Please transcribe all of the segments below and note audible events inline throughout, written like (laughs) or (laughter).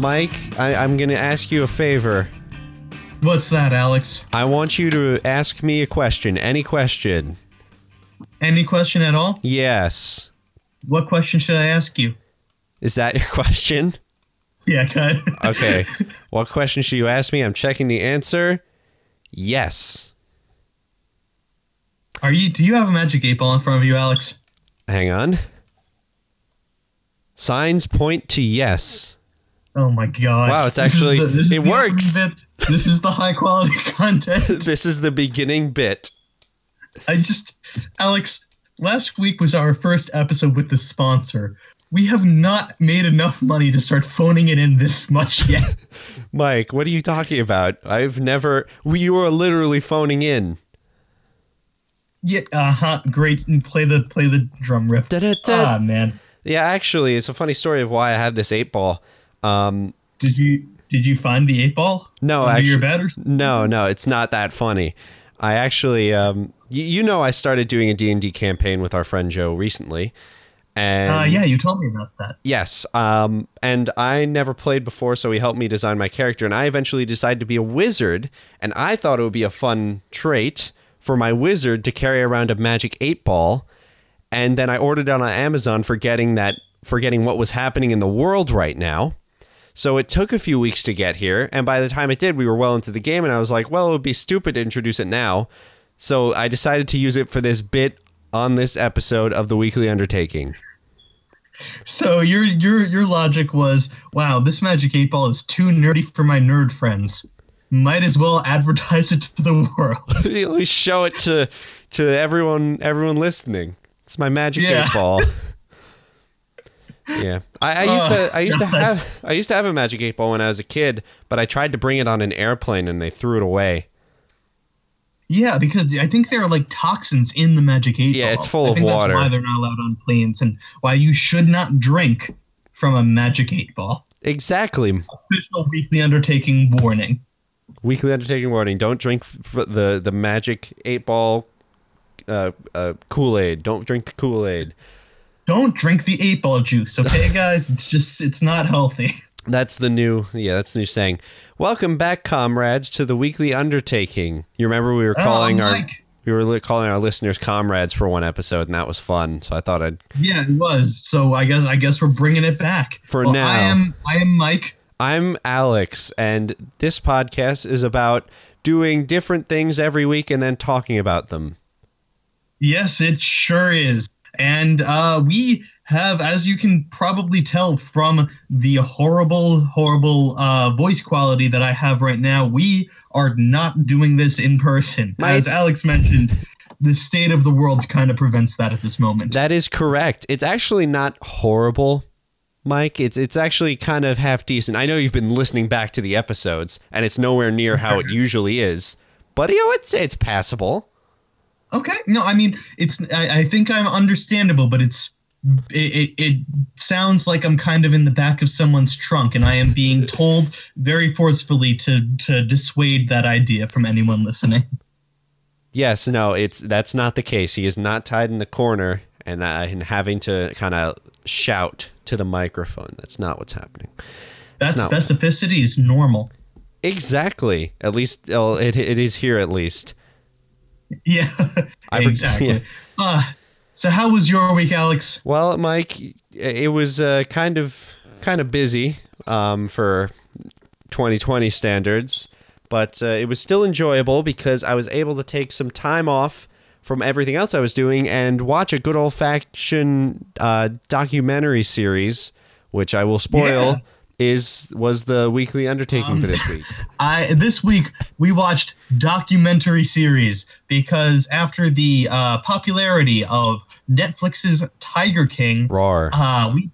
Mike, I, I'm going to ask you a favor. What's that, Alex? I want you to ask me a question, any question. Any question at all? Yes. What question should I ask you? Is that your (laughs) question? Yeah, good. Okay. (laughs) what question should you ask me? I'm checking the answer. Yes. Are you? Do you have a magic eight ball in front of you, Alex? Hang on. Signs point to yes. Oh my god! Wow, it's actually- this is it the works. This is the high quality (laughs) content. (laughs) This is the beginning bit. I just, Alex. Last week was our first episode with the sponsor. We have not made enough money to start phoning it in this much (laughs) yet. Mike, what are you talking about? I've never. We you were literally phoning in. yeah, uh huh. Great. And play the play the drum riff. Da-da-da. Ah man, Yeah, actually, it's a funny story of why I have this eight ball. Um, did you did you find the eight ball? No, under your bed or something? no, no, it's not that funny. I actually, um, y- you know, I started doing a D and D campaign with our friend Joe recently, and Uh, yeah, you told me about that. Yes, um, and I never played before, so he helped me design my character. And I eventually decided to be a wizard, and I thought it would be a fun trait for my wizard to carry around a magic eight ball. And then I ordered it on Amazon, forgetting that forgetting what was happening in the world right now. So it took a few weeks to get here, and by the time it did, we were well into the game, and I was like, well, it would be stupid to introduce it now. So I decided to use it for this bit on this episode of the Weekly Undertaking. So your your your logic was, wow, this magic eight ball is too nerdy for my nerd friends. Might as well advertise it to the world. (laughs) Let me show it to to everyone everyone listening. It's my magic Yeah. eight ball. (laughs) yeah, I, I used to I used to have I used to have a magic eight ball when I was a kid, but I tried to bring it on an airplane and they threw it away. Yeah, because I think there are like toxins in the magic eight Yeah, ball. it's full I of think water. That's why they're not allowed on planes and why you should not drink from a magic eight ball. Exactly. Official weekly undertaking warning. Weekly undertaking warning: Don't drink the the magic eight ball uh, uh, Kool Aid. Don't drink the Kool Aid. Don't drink the eight ball juice, okay, (laughs) guys? It's just it's not healthy. (laughs) That's the new yeah, that's the new saying. Welcome back, comrades, to the weekly undertaking. You remember we were Oh, calling our Mike. we were calling our listeners comrades for one episode, and that was fun. So I thought I'd Yeah, it was. So I guess I guess we're bringing it back For Well, now. I am I am Mike. I'm Alex, and this podcast is about doing different things every week and then talking about them. Yes, it sure is. And uh, we have, as you can probably tell from the horrible, horrible uh, voice quality that I have right now, we are not doing this in person. As Alex mentioned, the state of the world kind of prevents that at this moment. That is correct. It's actually not horrible, Mike. It's it's actually kind of half decent. I know you've been listening back to the episodes, and it's nowhere near how it (laughs) usually is, but you know it's it's passable. Okay, no, I mean it's. I, I think I'm understandable, but it's. It, it, it sounds like I'm kind of in the back of someone's trunk, and I am being (laughs) told very forcefully to to dissuade that idea from anyone listening. Yes, no, it's that's not the case. He is not tied in the corner and uh, and having to kind of shout to the microphone. That's not what's happening. That specificity is normal. Exactly. At least well, it it is here. At least. (laughs) Yeah, exactly. yeah. Uh, so how was your week, Alex? Well, Mike, it was uh, kind of kind of busy um, for 2020 standards, but uh, it was still enjoyable because I was able to take some time off from everything else I was doing and watch a good old fashioned uh, documentary series, which I will spoil. Yeah. Is was the weekly undertaking for this week? (laughs) I this week we watched documentary series because after the uh, popularity of Netflix's Tiger King, Roar. uh, we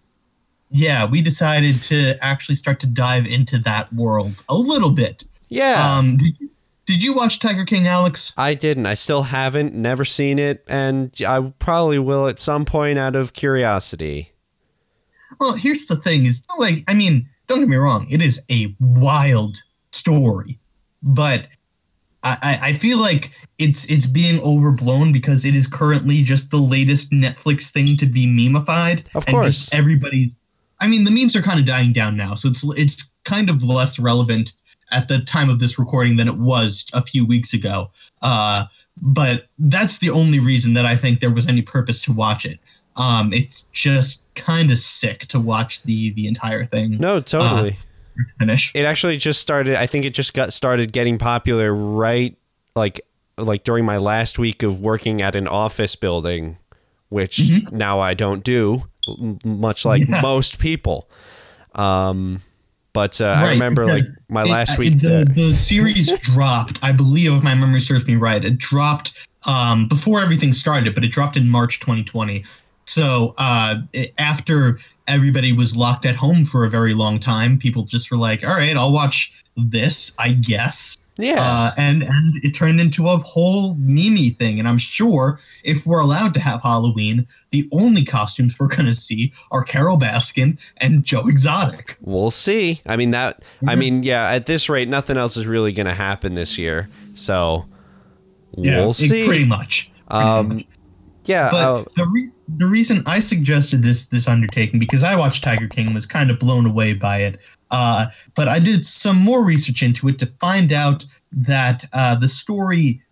yeah we decided to actually start to dive into that world a little bit. Yeah. Um, did you, did you watch Tiger King, Alex? I didn't. I still haven't. Never seen it, and I probably will at some point out of curiosity. Well, here's the thing: is like I mean, don't get me wrong, it is a wild story, but I, I I feel like it's it's being overblown because it is currently just the latest Netflix thing to be memeified. Of and course. just everybody's I mean, the memes are kind of dying down now, so it's it's kind of less relevant at the time of this recording than it was a few weeks ago. Uh, but that's the only reason that I think there was any purpose to watch it. Um, it's just kind of sick to watch the the entire thing. No, totally. Uh, finish. It actually just started. I think it just got started getting popular right like like during my last week of working at an office building, which mm-hmm. now I don't do, much like yeah. most people. Um, but uh, right, I remember like my it, last week. The, the series (laughs) dropped, I believe, if my memory serves me right, it dropped um, before everything started, but it dropped in March 2020. So uh, after everybody was locked at home for a very long time, people just were like, "All right, I'll watch this, I guess." Yeah. Uh, and and it turned into a whole mimi thing. And I'm sure if we're allowed to have Halloween, the only costumes we're gonna see are Carole Baskin and Joe Exotic. We'll see. I mean that. Mm-hmm. I mean, yeah. At this rate, nothing else is really gonna happen this year. So yeah, we'll see. Pretty much. Pretty um, much. Yeah, but the reason the reason I suggested this this undertaking because I watched Tiger King was kind of blown away by it. Uh, but I did some more research into it to find out that uh, the story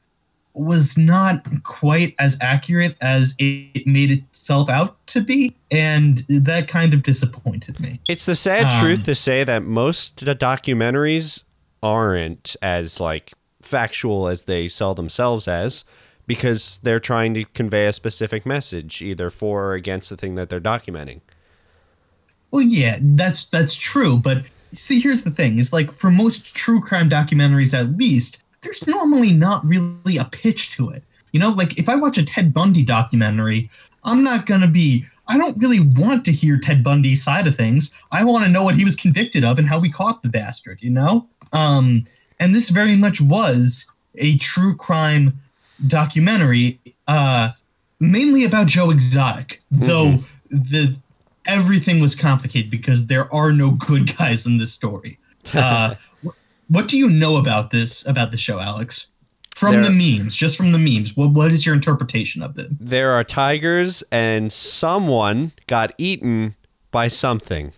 was not quite as accurate as it made itself out to be, and that kind of disappointed me. It's the sad um, truth to say that most documentaries aren't as like factual as they sell themselves as because they're trying to convey a specific message either for or against the thing that they're documenting. Well, yeah, that's that's true, but see, here's the thing: is like for most true crime documentaries, at least, there's normally not really a pitch to it. You know, like if I watch a Ted Bundy documentary, I'm not gonna be. I don't really want to hear Ted Bundy's side of things. I want to know what he was convicted of and how we caught the bastard. You know, um, and this very much was a true crime documentary, uh, mainly about Joe Exotic, mm-hmm. though the everything was complicated because there are no good (laughs) guys in this story. Uh, (laughs) what do you know about this about the show, Alex? From there, the memes, just from the memes, what what is your interpretation of them? There are tigers, and someone got eaten by something.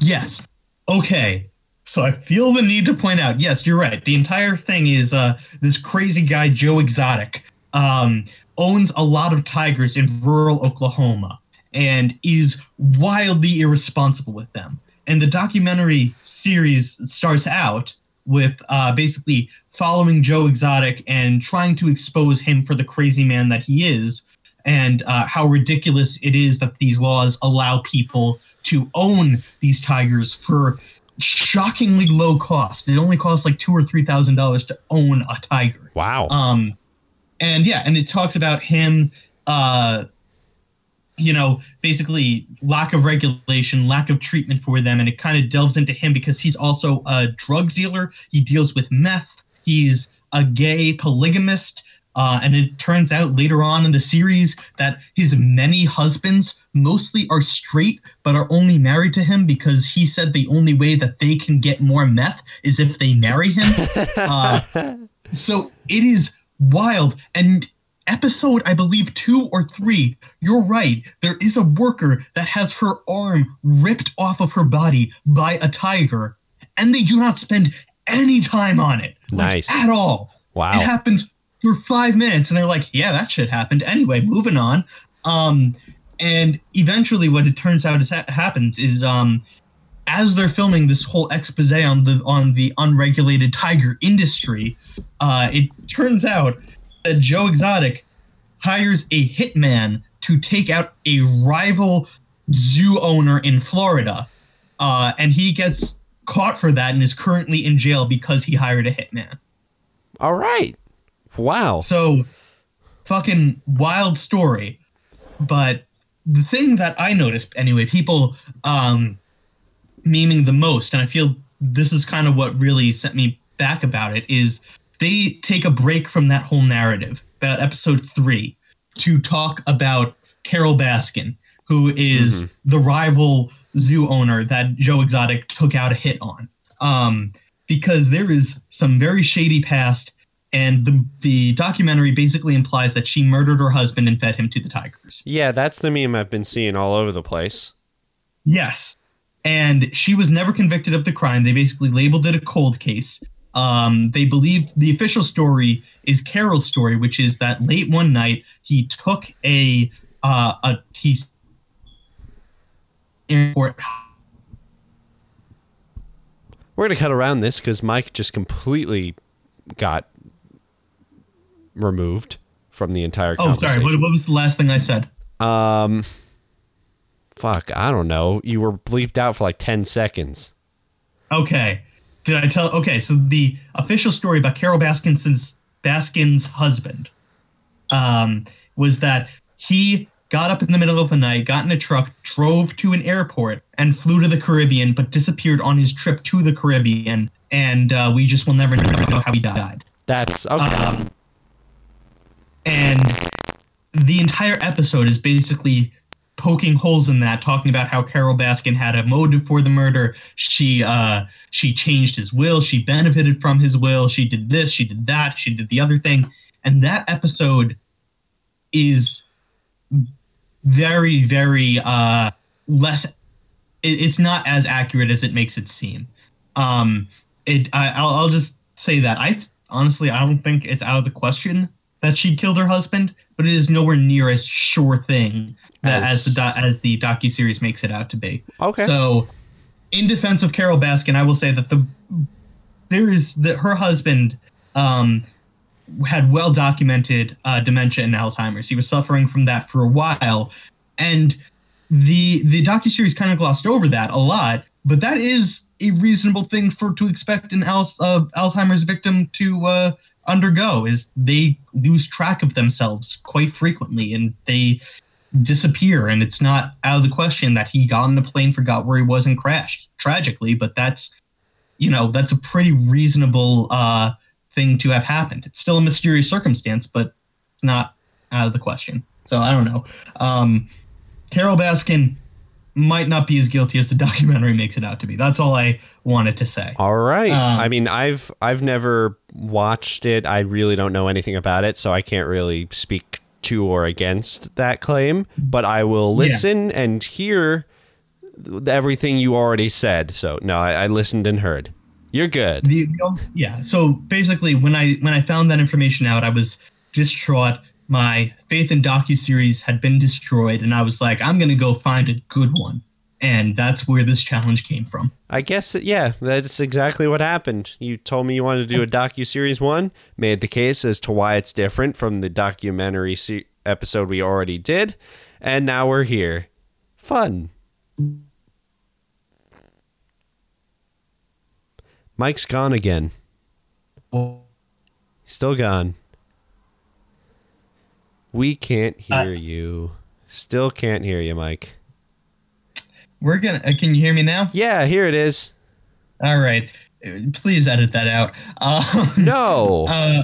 Yes. Okay. So I feel the need to point out, yes, you're right. The entire thing is uh, this crazy guy Joe Exotic um, owns a lot of tigers in rural Oklahoma and is wildly irresponsible with them. And the documentary series starts out with uh, basically following Joe Exotic and trying to expose him for the crazy man that he is, and uh, how ridiculous it is that these laws allow people to own these tigers for shockingly low cost. It only costs like two or three thousand dollars to own a tiger. Wow. Um, and yeah, and it talks about him uh you know, basically lack of regulation, lack of treatment for them, and it kind of delves into him because he's also a drug dealer. He deals with meth. He's a gay polygamist. Uh, and it turns out later on in the series that his many husbands mostly are straight, but are only married to him because he said the only way that they can get more meth is if they marry him. (laughs) uh, so it is wild. And episode, I believe, two or three, you're right. There is a worker that has her arm ripped off of her body by a tiger, and they do not spend any time on it. Like, nice. At all. Wow. It happens for five minutes, and they're like, yeah, that shit happened. Anyway, moving on. Um, and eventually, what it turns out is ha- happens is um, as they're filming this whole expose on the on the unregulated tiger industry, uh, it turns out that Joe Exotic hires a hitman to take out a rival zoo owner in Florida, uh, and he gets caught for that and is currently in jail because he hired a hitman. All right. Wow. So, fucking wild story. But the thing that I noticed, anyway, people um, memeing the most, and I feel this is kind of what really sent me back about it, is they take a break from that whole narrative about episode three to talk about Carole Baskin, who is mm-hmm. the rival zoo owner that Joe Exotic took out a hit on. Um, because there is some very shady past, and the the documentary basically implies that she murdered her husband and fed him to the tigers. Yeah, that's the meme I've been seeing all over the place. Yes. And she was never convicted of the crime. They basically labeled it a cold case. Um, they believe the official story is Carole's story, which is that late one night he took a uh, a he airport. We're gonna cut around this because Mike just completely got removed from the entire. Oh, sorry. What, what was the last thing I said? Um, fuck, I don't know. You were bleeped out for like ten seconds. Okay. Did I tell? Okay, so the official story about Carole Baskin's Baskin's husband um, was that he got up in the middle of the night, got in a truck, drove to an airport, and flew to the Caribbean, but disappeared on his trip to the Caribbean. And uh, we just will never know how he died. That's okay. Um, and the entire episode is basically poking holes in that, talking about how Carole Baskin had a motive for the murder. She uh, she changed his will. She benefited from his will. She did this. She did that. She did the other thing. And that episode is very, very uh, less. It, it's not as accurate as it makes it seem. Um, it. I, I'll, I'll just say that I honestly I don't think it's out of the question that she killed her husband, but it is nowhere near as sure thing that As- as, the do- as the docu series makes it out to be. Okay. So, in defense of Carole Baskin, I will say that the there is that her husband um, had well documented uh, dementia and Alzheimer's. He was suffering from that for a while, and the the docu series kind of glossed over that a lot. But that is a reasonable thing for to expect an Al- uh, Alzheimer's victim to uh, undergo. Is they lose track of themselves quite frequently, and they disappear. And it's not out of the question that he got on a plane, forgot where he was, and crashed tragically. But that's you know that's a pretty reasonable uh, thing to have happened. It's still a mysterious circumstance, but it's not out of the question. So I don't know. Um, Carole Baskin might not be as guilty as the (laughs) documentary makes it out to be. That's all I wanted to say. All right. Um, I mean, I've I've never watched it. I really don't know anything about it, so I can't really speak to or against that claim. But I will Yeah. listen and hear everything you already said. So no, I, I listened and heard. You're good. The, yeah. So basically, when I when I found that information out, I was distraught. My faith in docu series had been destroyed, and I was like, I'm gonna go find a good one, and that's where this challenge came from. I guess that, yeah, that's exactly what happened. You told me you wanted to do a docu series one, made the case as to why it's different from the documentary se- episode we already did, and now we're here. Fun. Mike's gone again. Oh. Still gone. We can't hear you. Still can't hear you, Mike. We're gonna. Uh, can you hear me now? Yeah, here it is. All right. Uh, Please edit that out. (laughs) Um, No. Uh,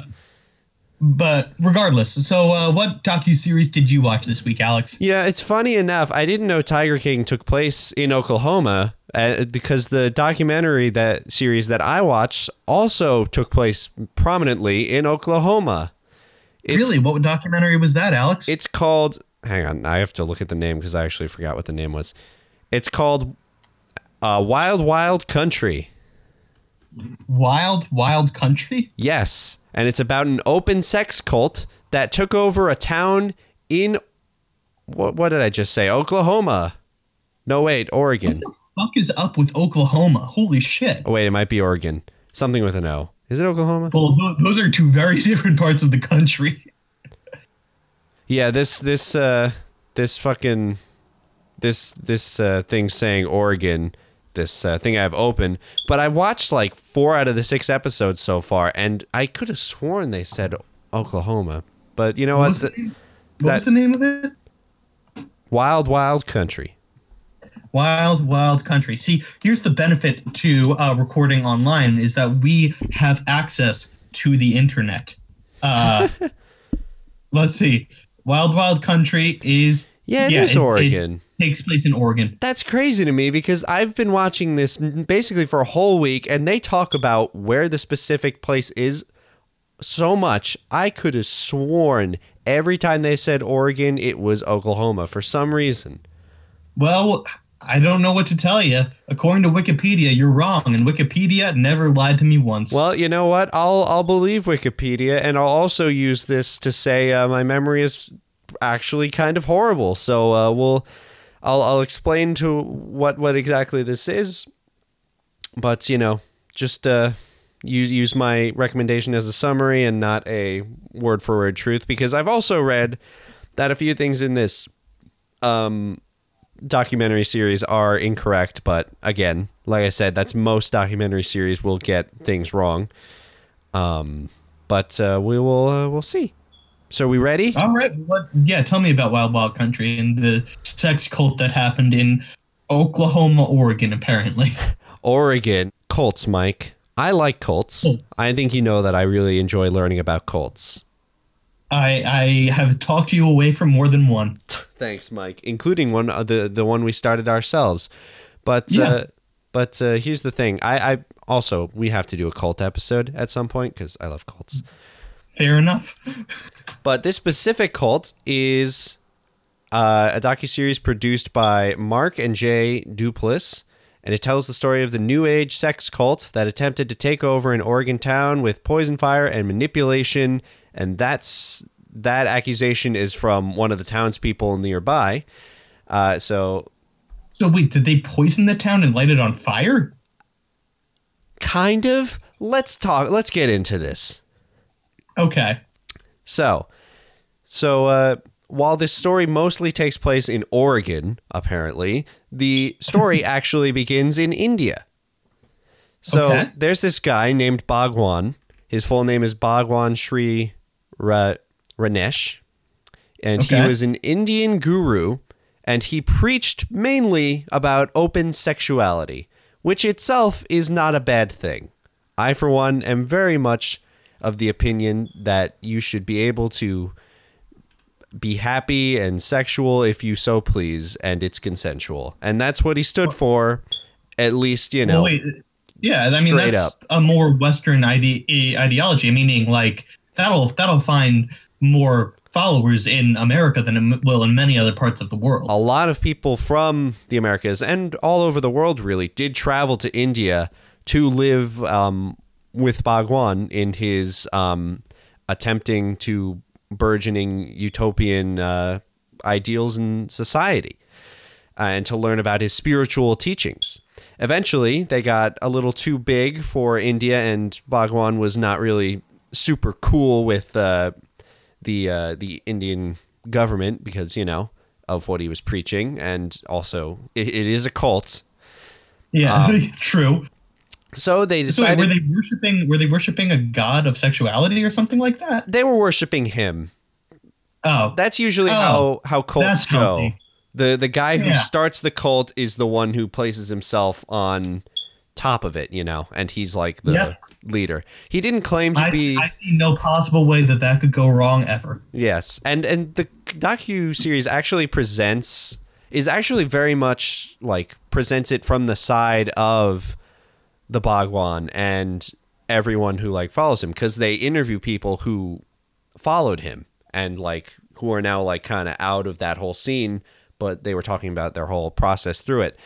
but regardless, so uh, what docu series did you watch this week, Alex? Yeah, it's funny enough. I didn't know Tiger King took place in Oklahoma uh, because the documentary that series that I watched also took place prominently in Oklahoma. It's, really, what documentary was that, Alex? It's called. Hang on, I have to look at the name because I actually forgot what the name was. It's called uh, Wild Wild Country. Wild Wild Country. Yes, and it's about an open sex cult that took over a town in what? What did I just say? Oklahoma. No, wait, Oregon. What the Fuck is up with Oklahoma? Holy shit! Oh wait, it might be Oregon. Something with an O. Is it Oklahoma? Well, those are two very (laughs) different parts of the country. (laughs) Yeah, this this uh this fucking this this uh thing saying Oregon, this uh, thing I have open, but I watched like 4 out of the 6 episodes so far and I could have sworn they said Oklahoma. But you know What what? was, the, The- what was the name of it? Wild Wild Country. Wild Wild Country. See, here's the benefit to uh, recording online is that we have access to the internet. Uh, (laughs) let's see. Wild Wild Country is Yeah, it Yeah, is it- it- Oregon. takes place in Oregon. That's crazy to me because I've been watching this basically for a whole week and they talk about where the specific place is so much. I could have sworn every time they said Oregon, it was Oklahoma for some reason. Well, I don't know what to tell you. According to Wikipedia, you're wrong, and Wikipedia never lied to me once. Well, you know what? I'll I'll believe Wikipedia, and I'll also use this to say uh, my memory is actually kind of horrible. So uh, we'll I'll I'll explain to what what exactly this is, but you know, just uh, use use my recommendation as a summary and not a word for word truth because I've also read that a few things in this um documentary series are incorrect, but again, like I said, that's most documentary series will get things wrong. Um, but uh, we will uh, we'll see. So are we ready? All right. What? Yeah. Tell me about Wild Wild Country and the sex cult that happened in Oklahoma, Oregon. Apparently. (laughs) Oregon Colts, Mike. I like Colts. Colts. I think you know that I really enjoy learning about Colts. I I have talked you away from more than one. Thanks, Mike, including one uh, the the one we started ourselves. But Yeah. uh, but uh, here's the thing. I, I also we have to do a cult episode at some point because I love cults. Fair enough. (laughs) But this specific cult is uh, a docu series produced by Mark and Jay Duplass, and it tells the story of the New Age sex cult that attempted to take over an Oregon town with poison fire and manipulation. And that's that accusation is from one of the townspeople nearby. Uh, so So wait, did they poison the town and light it on fire? kind of. Let's talk. Let's get into this. Okay. So, so uh, while this story mostly takes place in Oregon, apparently, the story (laughs) actually begins in India. So Okay. there's this guy named Bhagwan. His full name is Bhagwan Sri Ra- Ranesh, and he was an Indian guru, and he preached mainly about open sexuality, which itself is not a bad thing. I, for one, am very much of the opinion that you should be able to be happy and sexual if you so please, and it's consensual. And that's what he stood for, at least, you know. Well. Yeah, I mean that's up. a more Western ide- ideology, meaning like that'll that'll find more followers in America than it will in many other parts of the world. a lot of people from the Americas and all over the world really did travel to India to live um, with Bhagwan in his um, attempting to burgeoning utopian uh, ideals in society uh, and to learn about his spiritual teachings. Eventually, they got a little too big for India, and Bhagwan was not really super cool with uh, the uh, the Indian government because you know of what he was preaching, and also it, it is a cult. yeah, um, (laughs) true. So they So were they worshiping? Were they worshiping a god of sexuality or something like that? they were worshiping him. Oh, That's usually Oh, how how cults go. healthy. The the guy who Yeah. starts the cult is the one who places himself on top of it, you know, and he's like the Yeah. Leader. He didn't claim to I, be I see no possible way that that could go wrong ever. Yes, and and the docu series actually presents is actually very much like presents it from the side of the Bhagwan and everyone who like follows him because they interview people who followed him and like who are now like kind of out of that whole scene, but they were talking about their whole process through it,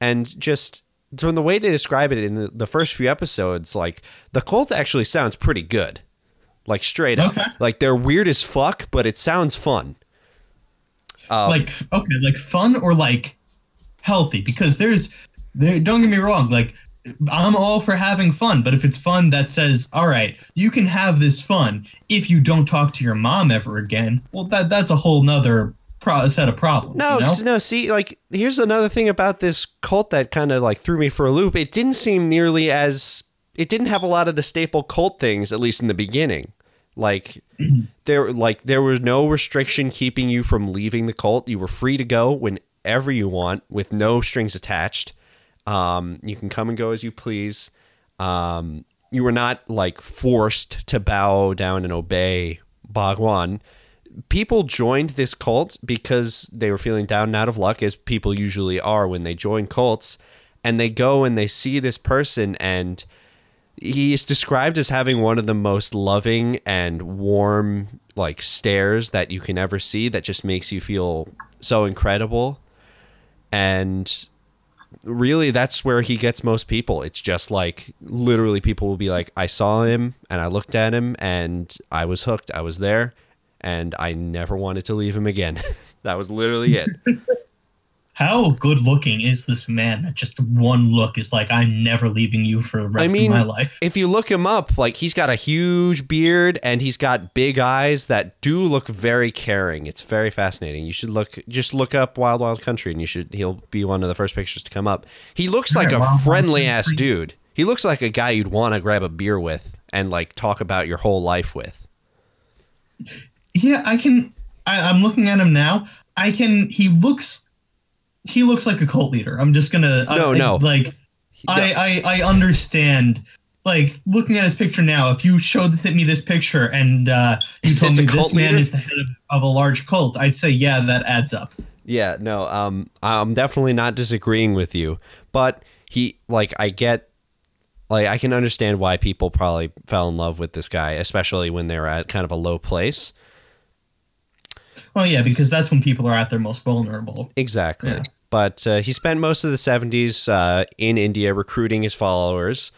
and just from the way they describe it in the, the first few episodes, like the cult actually sounds pretty good like straight up. Okay. Like they're weird as fuck, but it sounds fun. Um, like okay, like fun or like healthy? Because there's there. Don't get me wrong. Like I'm all for having fun, but if it's fun that says, all right, you can have this fun if you don't talk to your mom ever again. Well, that that's a whole nother pro- set of problems. no, you know? no. See, like here's another thing about this cult that kind of like threw me for a loop. It didn't seem nearly as it didn't have a lot of the staple cult things, at least in the beginning. Like (clears throat) there, like there was no restriction keeping you from leaving the cult. You were free to go whenever you want, with no strings attached. Um, you can come and go as you please. Um, you were not like forced to bow down and obey Bhagwan. People joined this cult because they were feeling down and out of luck, as people usually are when they join cults. And they go and they see this person, and he is described as having one of the most loving and warm like stares that you can ever see that just makes you feel so incredible and really that's where he gets most people. It's just like literally people will be like, I saw him and I looked at him and I was hooked. I was there and I never wanted to leave him again. (laughs) that was literally it. (laughs) How good looking is this man that just one look is like, I'm never leaving you for the rest I mean, of my life? if you look him up, like he's got a huge beard and he's got big eyes that do look very caring. It's very fascinating. You should look just look up Wild Wild Country and you should he'll be one of the first pictures to come up. He looks like Alright, a friendly ass dude. He looks like a guy you'd want to grab a beer with and like talk about your whole life with. Yeah, I can. I, I'm looking at him now. I can. He looks. He looks like a cult leader. I'm just gonna. No, I, no. Like, I, I, I understand. Like looking at his picture now, if you showed me this picture and uh, you Is told this me this man leader? is the head of, of a large cult, I'd say yeah, that adds up. Yeah, no, um, I'm definitely not disagreeing with you, but he, like, I get, like, I can understand why people probably fell in love with this guy, especially when they're at kind of a low place. Well, yeah, because that's when people are at their most vulnerable. Exactly. Yeah. But uh, he spent most of the 70s uh, in India recruiting his followers.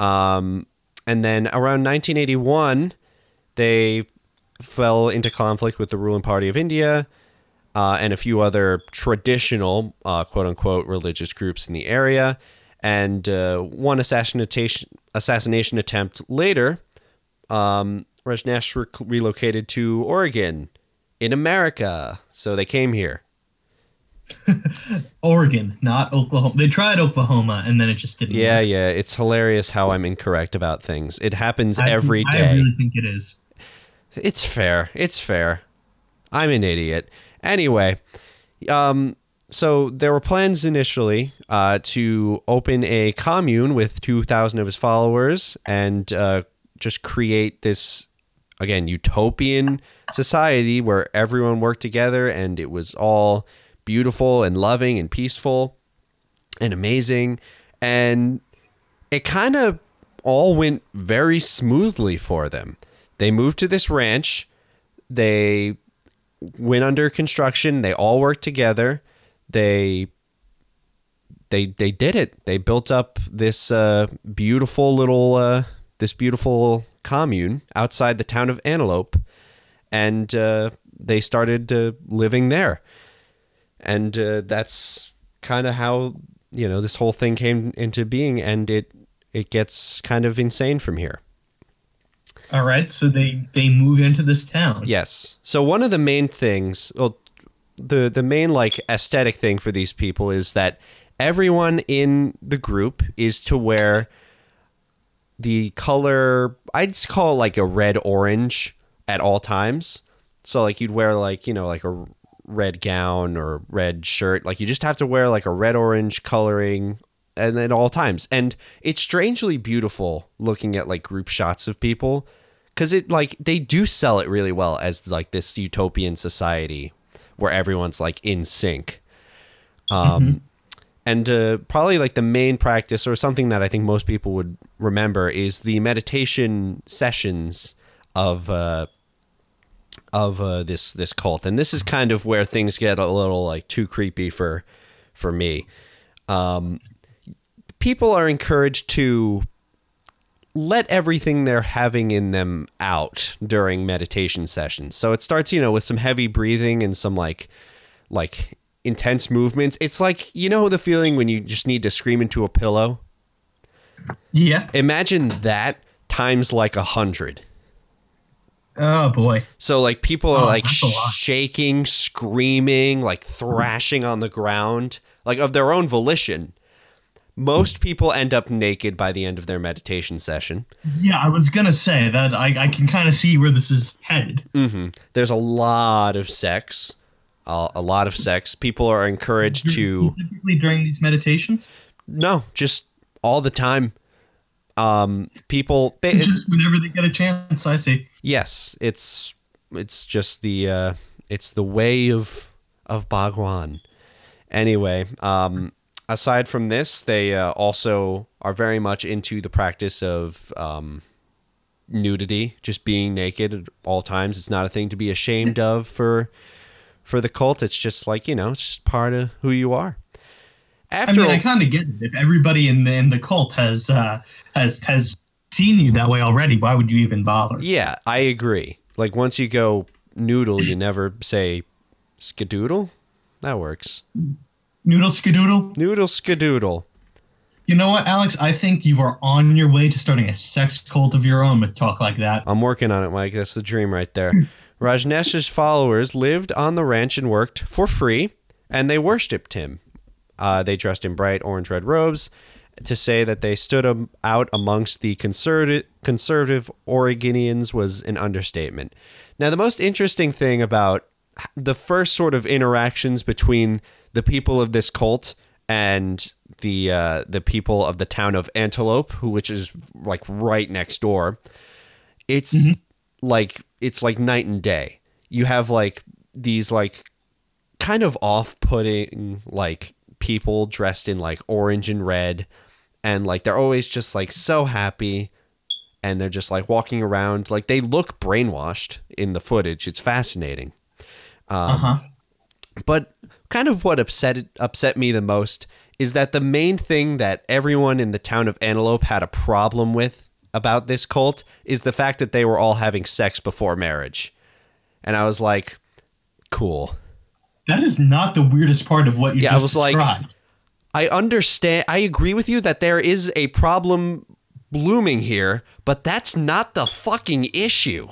Um, and then around 1981, they fell into conflict with the ruling party of India uh, and a few other traditional, uh, quote unquote, religious groups in the area. And uh, one assassination, assassination attempt later, um, Rajneesh re- relocated to Oregon in America. So they came here. (laughs) Oregon, not Oklahoma. They tried Oklahoma, and then it just didn't. Yeah, work. yeah. It's hilarious how I'm incorrect about things. It happens I- every I really think it is. It's fair. It's fair. I'm an idiot. Anyway, um, so there were plans initially uh, to open a commune with 2,000 of his followers and uh, just create this, again, utopian society where everyone worked together and it was all beautiful and loving and peaceful and amazing. And it kind of all went very smoothly for them. They moved to this ranch. They went under construction. They all worked together. They they they did it. They built up this uh, beautiful little uh, this beautiful commune outside the town of Antelope, and uh, they started uh, living there. And uh, that's kind of how you know this whole thing came into being, and it it gets kind of insane from here. All right, so they they move into this town. Yes. So one of the main things, well, the the main like aesthetic thing for these people is that everyone in the group is to wear the color I'd call like a red orange at all times. So like you'd wear like, you know, like a red gown or red shirt. Like you just have to wear like a red orange coloring and at all times. And it's strangely beautiful looking at like group shots of people cuz it like they do sell it really well as like this utopian society where everyone's like in sync. Um and uh, probably like the main practice or something that I think most people would remember is the meditation sessions of uh, of uh, this this cult, and this is kind of where things get a little like too creepy for for me. Um, people are encouraged to let everything they're having in them out during meditation sessions. So it starts, you know, with some heavy breathing and some like like intense movements. It's like, you know the feeling when you just need to scream into a pillow? Yeah. Imagine that times like a hundred. Oh boy. So like people are Oh, like that's a lot. shaking, screaming, like thrashing on the ground, like of their own volition. Most people end up naked by the end of their meditation session. Yeah, I was gonna say that I, I can kind of see where this is headed. hmm There's a lot of sex, uh, a lot of sex. People are encouraged to Specifically during these meditations, no, just all the time. Um, people, ba- just whenever they get a chance. I see. yes, it's it's just the uh, it's the way of of Bhagwan. Anyway, um, aside from this, they uh, also are very much into the practice of um, nudity, just being naked at all times. It's not a thing to be ashamed of for for the cult. It's just like you know, it's just part of who you are. After I mean, I kind of get it. If everybody in the in the cult has uh, has has seen you that way already, why would you even bother? yeah, I agree. Like once you go noodle, you (clears throat) never say skadoodle. That works. Noodle skadoodle. Noodle skadoodle. You know what, Alex? I think you are on your way to starting a sex cult of your own with talk like that. I'm working on it, Mike. That's the dream right there. (laughs) Rajneesh's followers lived on the ranch and worked for free, and they worshipped him. Uh, they dressed in bright orange red robes to say that they stood out amongst the conservative, conservative Oregonians was an understatement. Now, the most interesting thing about the first sort of interactions between the people of this cult and the uh, the people of the town of Antelope, which is like right next door, it's like it's like night and day. You have like these like kind of off-putting like people dressed in like orange and red and like they're always just like so happy and they're just like walking around like they look brainwashed in the footage. It's fascinating. Uh huh. But kind of what upset upset me the most is that the main thing that everyone in the town of Antelope had a problem with about this cult is the fact that they were all having sex before marriage. And I was like, cool. That is not the weirdest part of what you Yeah, I just was like- described. I understand I agree with you that there is a problem blooming here, but that's not the fucking issue.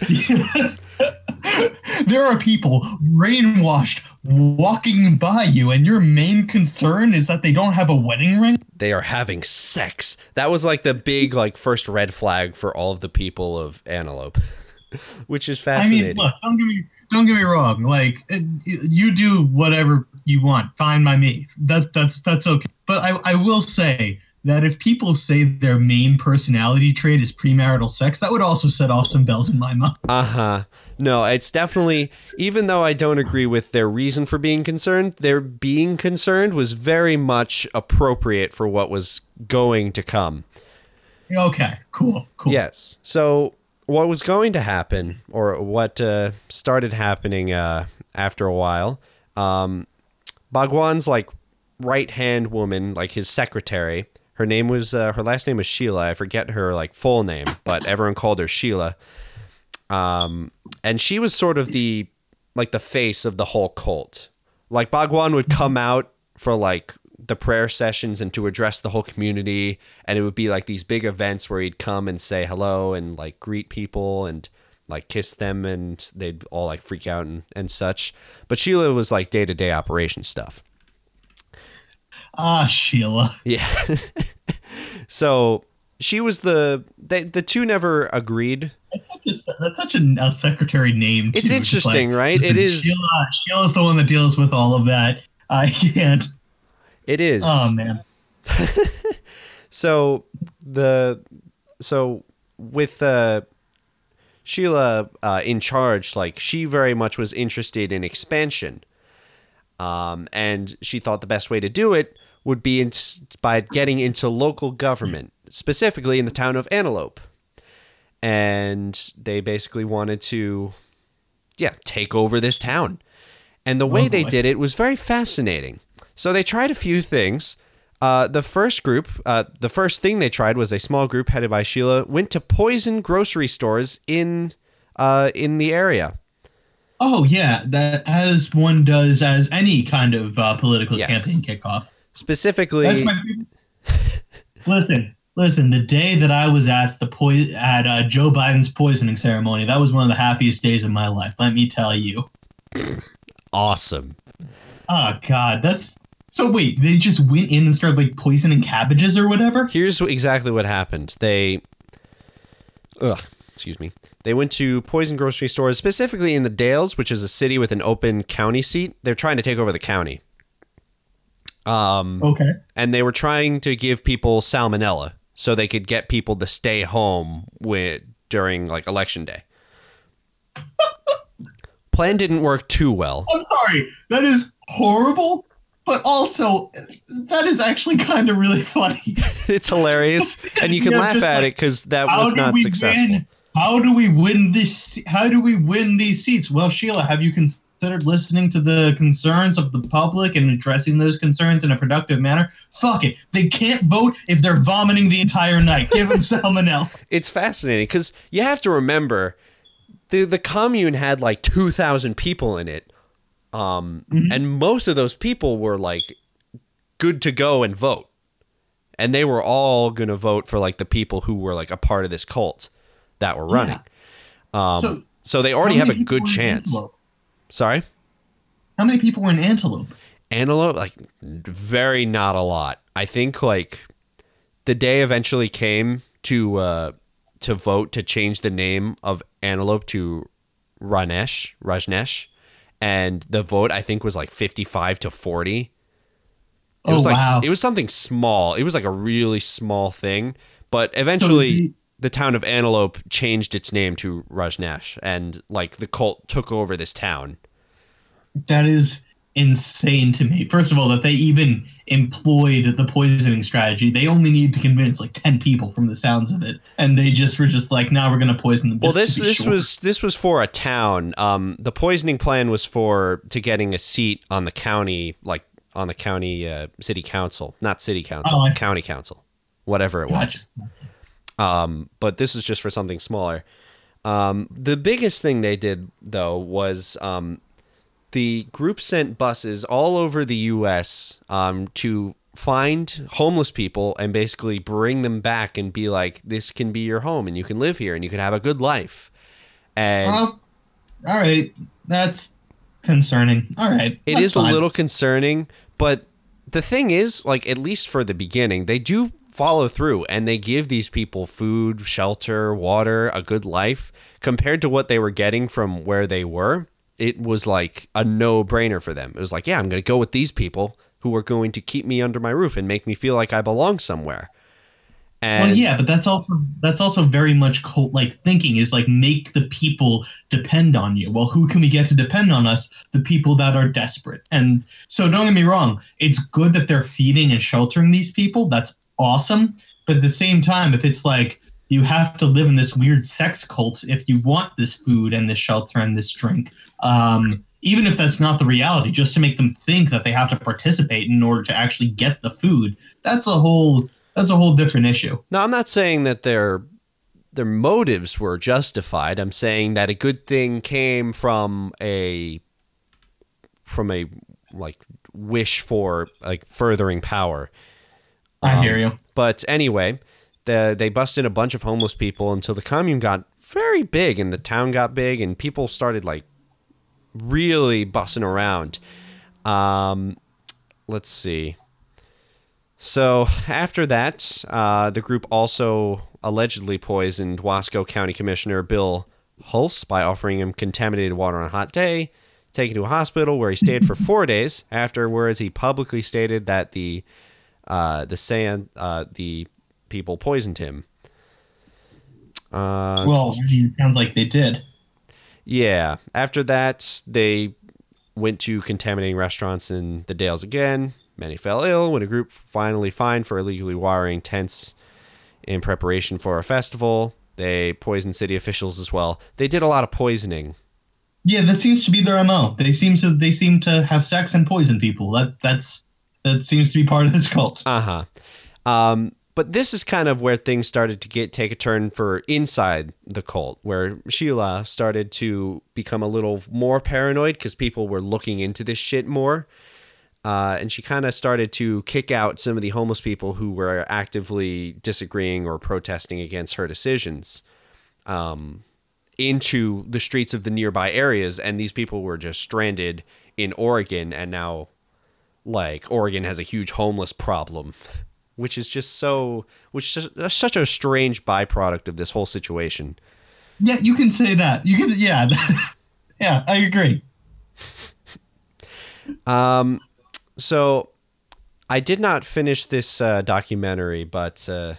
(laughs) (laughs) (laughs) there are people brainwashed walking by you, and your main concern is that they don't have a wedding ring. They are having sex. That was like the big like first red flag for all of the people of Antelope. (laughs) Which is I fascinating. mean, look, don't get me don't get me wrong. Like, you do whatever you want, fine by me. That that's that's okay. But I I will say that if people say their main personality trait is premarital sex, that would also set off some bells in my mind. Uh huh. No, it's definitely, even though I don't agree with their reason for being concerned, their being concerned was very much appropriate for what was going to come. Okay, cool, cool. Yes. So, what was going to happen, or what uh, started happening uh, after a while, um, Bhagwan's like right hand woman, like his secretary, her name was, uh, her last name was Sheela. I forget her like full name, but everyone called her Sheela. Um, and she was sort of the like the face of the whole cult. Like Bhagwan would come out for like the prayer sessions and to address the whole community, and it would be like these big events where he'd come and say hello and like greet people and like kiss them, and they'd all like freak out and, and such. But Sheela was like day to day operation stuff. Ah, Sheela. (laughs) Yeah. (laughs) so she was the they, the two never agreed. That's such a, that's such a, a secretary name. It's too. Just interesting, right? It is- Sheela. Sheela's the one that deals with all of that. I can't. It is. Oh man. (laughs) So the so with uh, Sheela uh, in charge, like she very much was interested in expansion, um, and she thought the best way to do it would be in, by getting into local government, specifically in the town of Antelope, and they basically wanted to, yeah, take over this town. And the way Oh, they did it was very fascinating. So they tried a few things. Uh, the first group, uh, the first thing they tried was a small group headed by Sheela went to poison grocery stores in uh, in the area. Oh yeah, that as one does as any kind of uh, political Yes. campaign kickoff. Specifically, (laughs) listen, listen. The day that I was at the poi- at uh, Joe Biden's poisoning ceremony, that was one of the happiest days of my life. Let me tell you. awesome. Oh God, that's so. Wait, they just went in and started like poisoning cabbages or whatever. Here's exactly what happened. They, ugh, excuse me. They went to poison grocery stores, specifically in the Dalles, which is a city with an open county seat. They're trying to take over the county. Um, Okay. and they were trying to give people salmonella so they could get people to stay home with during like election day. Plan didn't work too well. I'm sorry. That is horrible, but also that is actually kind of really funny. (laughs) It's hilarious, and you can Yeah, laugh at like, it because that was not successful. win? How do we win this? How do we win these seats? Well, Sheela, have you considered considered listening to the concerns of the public and addressing those concerns in a productive manner, fuck it. They can't vote if they're vomiting the entire night. Give them (laughs) salmonella. It's fascinating because you have to remember the the commune had like two thousand people in it, um, and most of those people were like good to go and vote, and they were all gonna vote for like the people who were like a part of this cult that were running. Um, so, So, they already have a good chance. Antelope? Sorry. How many people were in Antelope? Antelope, like very not a lot. I think like the day eventually came to uh to vote to change the name of Antelope to Ranesh, Rajneesh, and the vote I think was like fifty five to forty. It Oh, was like wow. it was something small. It was like a really small thing, but eventually the- the town of Antelope changed its name to Rajneesh and like the cult took over this town. That is insane to me. First of all, that they even employed the poisoning strategy. They only need to convince like 10 people from the sounds of it. And they just were just like, now we're going to poison them. Well, this this sure." was this was for a town. Um, the poisoning plan was for to getting a seat on the county, like on the county uh, city council, not city council, Oh, I- county council, whatever it Gotcha. was. Um, but this is just for something smaller. Um, the biggest thing they did though was um, the group sent buses all over the U.S. Um, to find homeless people and basically bring them back and be like, "This can be your home, and you can live here, and you can have a good life." And Well, all right. That's concerning. All right. it is fine. a little concerning, but the thing is, like at least for the beginning, they do follow through and they give these people food, shelter, water, a good life compared to what they were getting from where they were. It was like a no-brainer for them. It was like, yeah, I'm going to go with these people who are going to keep me under my roof and make me feel like I belong somewhere. And Well, yeah, but that's also that's also very much cult like thinking is like make the people depend on you. Well, who can we get to depend on us? The people that are desperate. And so don't get me wrong, it's good that they're feeding and sheltering these people. That's awesome. But at the same time, if it's like you have to live in this weird sex cult if you want this food and this shelter and this drink, um, even if that's not the reality, just to make them think that they have to participate in order to actually get the food, that's a whole that's a whole different issue. No, I'm not saying that their their motives were justified. I'm saying that a good thing came from a from a like wish for like furthering power. I Um, hear you. But anyway, the, they busted a bunch of homeless people until the commune got very big and the town got big and people started like really bussing around. Um, let's see. So after that, uh, the group also allegedly poisoned Wasco County Commissioner Bill Hulse by offering him contaminated water on a hot day, taken to a hospital where he stayed for four (laughs) days. Afterwards, he publicly stated that the uh, the sand uh, the people poisoned him. Uh, Well, it sounds like they did. yeah. After that, they went to contaminating restaurants in the Dalles again. Many fell ill when a group finally fined for illegally wiring tents in preparation for a festival. They poisoned city officials as well. They did a lot of poisoning. Yeah, that seems to be their mo. They seem to they seem to have sex and poison people. That that's that seems to be part of this cult. Uh huh. Um, but this is kind of where things started to get take a turn for inside the cult, where Sheela started to become a little more paranoid because people were looking into this shit more. Uh, and she kind of started to kick out some of the homeless people who were actively disagreeing or protesting against her decisions um, into the streets of the nearby areas. And these people were just stranded in Oregon. And now, like, Oregon has a huge homeless problem, (laughs) which is just so, which is such a strange byproduct of this whole situation. Yeah, you can say that. You can yeah. (laughs) yeah, I agree. (laughs) Um, so I did not finish this uh, documentary, but uh,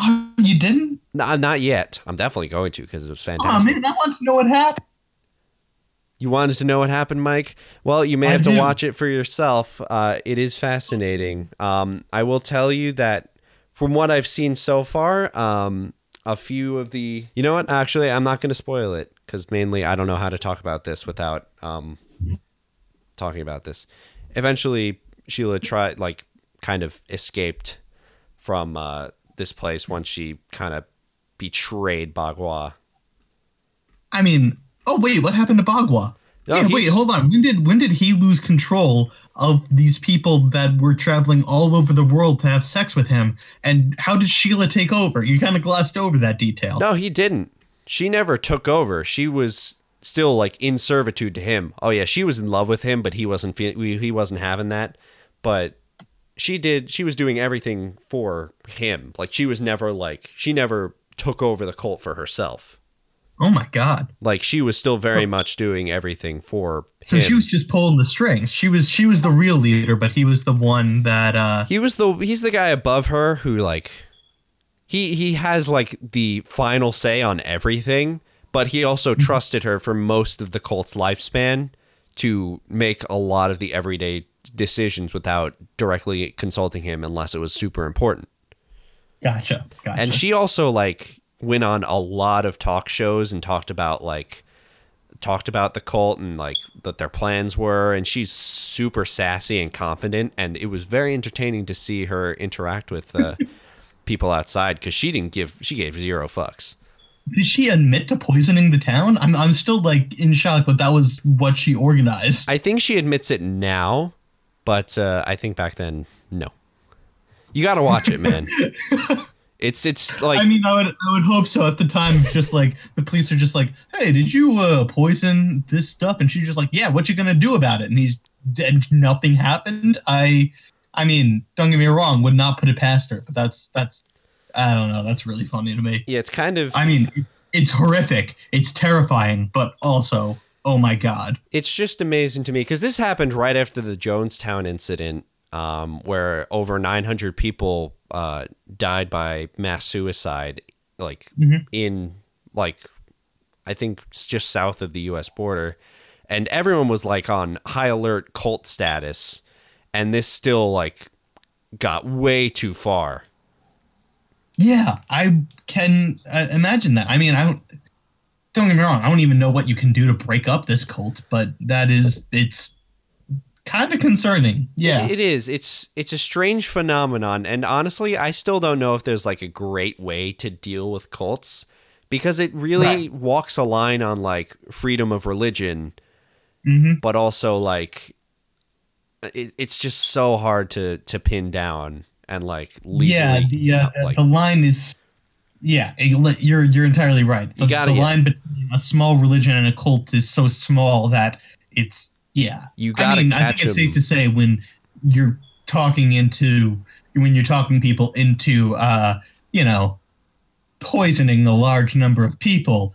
Oh, you didn't? n- not yet. I'm definitely going to because it was fantastic. Oh man, I want to know what happened. You wanted to know what happened, Mike? Well, you may I have to watch it for yourself. Uh, it is fascinating. Um, I will tell you that from what I've seen so far, um, a few of the. You know what? Actually, I'm not going to spoil it because mainly I don't know how to talk about this without um, talking about this. Eventually, Sheela tried like kind of escaped from uh, this place once she kind of betrayed Bhagwan. I mean, oh wait, what happened to Bhagwan? Oh, yeah, wait, hold on. When did when did he lose control of these people that were traveling all over the world to have sex with him? And how did Sheela take over? You kind of glossed over that detail. No, he didn't. She never took over. She was still like in servitude to him. Oh yeah, she was in love with him, but he wasn't feel- he wasn't having that. But she did she was doing everything for him. Like she was never like she never took over the cult for herself. Oh my god. Like she was still very much doing everything for So him. she was just pulling the strings. She was she was the real leader, but he was the one that uh he was the he's the guy above her who like he he has like the final say on everything but he also trusted her for most of the cult's lifespan to make a lot of the everyday decisions without directly consulting him unless it was super important gotcha. Gotcha. and she also like went on a lot of talk shows and talked about like talked about the cult and like that their plans were and she's super sassy and confident and it was very entertaining to see her interact with uh, (laughs) people outside because she didn't give she gave zero fucks Did she admit to poisoning the town? I'm I'm still like in shock that that was what she organized. i think she admits it now but uh, i think back then no you gotta watch it man (laughs) it's it's (laughs) like I mean, I would I would hope so. At the time, just like the police are just like, "Hey, did you uh, poison this stuff?" And she's just like, "Yeah, what you gonna do about it?" And he's and nothing happened. I, I mean, don't get me wrong, would not put it past her, but that's that's, I don't know, that's really funny to me. yeah it's kind of I mean, it's horrific, it's terrifying, but also, oh my god, it's just amazing to me because this happened right after the Jonestown incident, um, where over 900 people uh, died by mass suicide, like Mhm. in like I think it's just south of the U.S. border, and everyone was like on high alert cult status, and this still like got way too far. yeah, I can uh, imagine that. I mean, I don't. Don't get me wrong. I don't even know what you can do to break up this cult, but that is it's kind of concerning. Yeah. It is. It's it's a strange phenomenon, and honestly, I still don't know if there's like a great way to deal with cults because it really Right. walks a line on like freedom of religion, hmm but also like it, it's just so hard to to pin down and like legally. yeah, the, uh, like- the line is yeah you're you're entirely right the, gotta the line between a small religion and a cult is so small that it's yeah. You gotta I mean, I catch think it's safe to say when you're talking into when you're talking people into uh you know poisoning the large number of people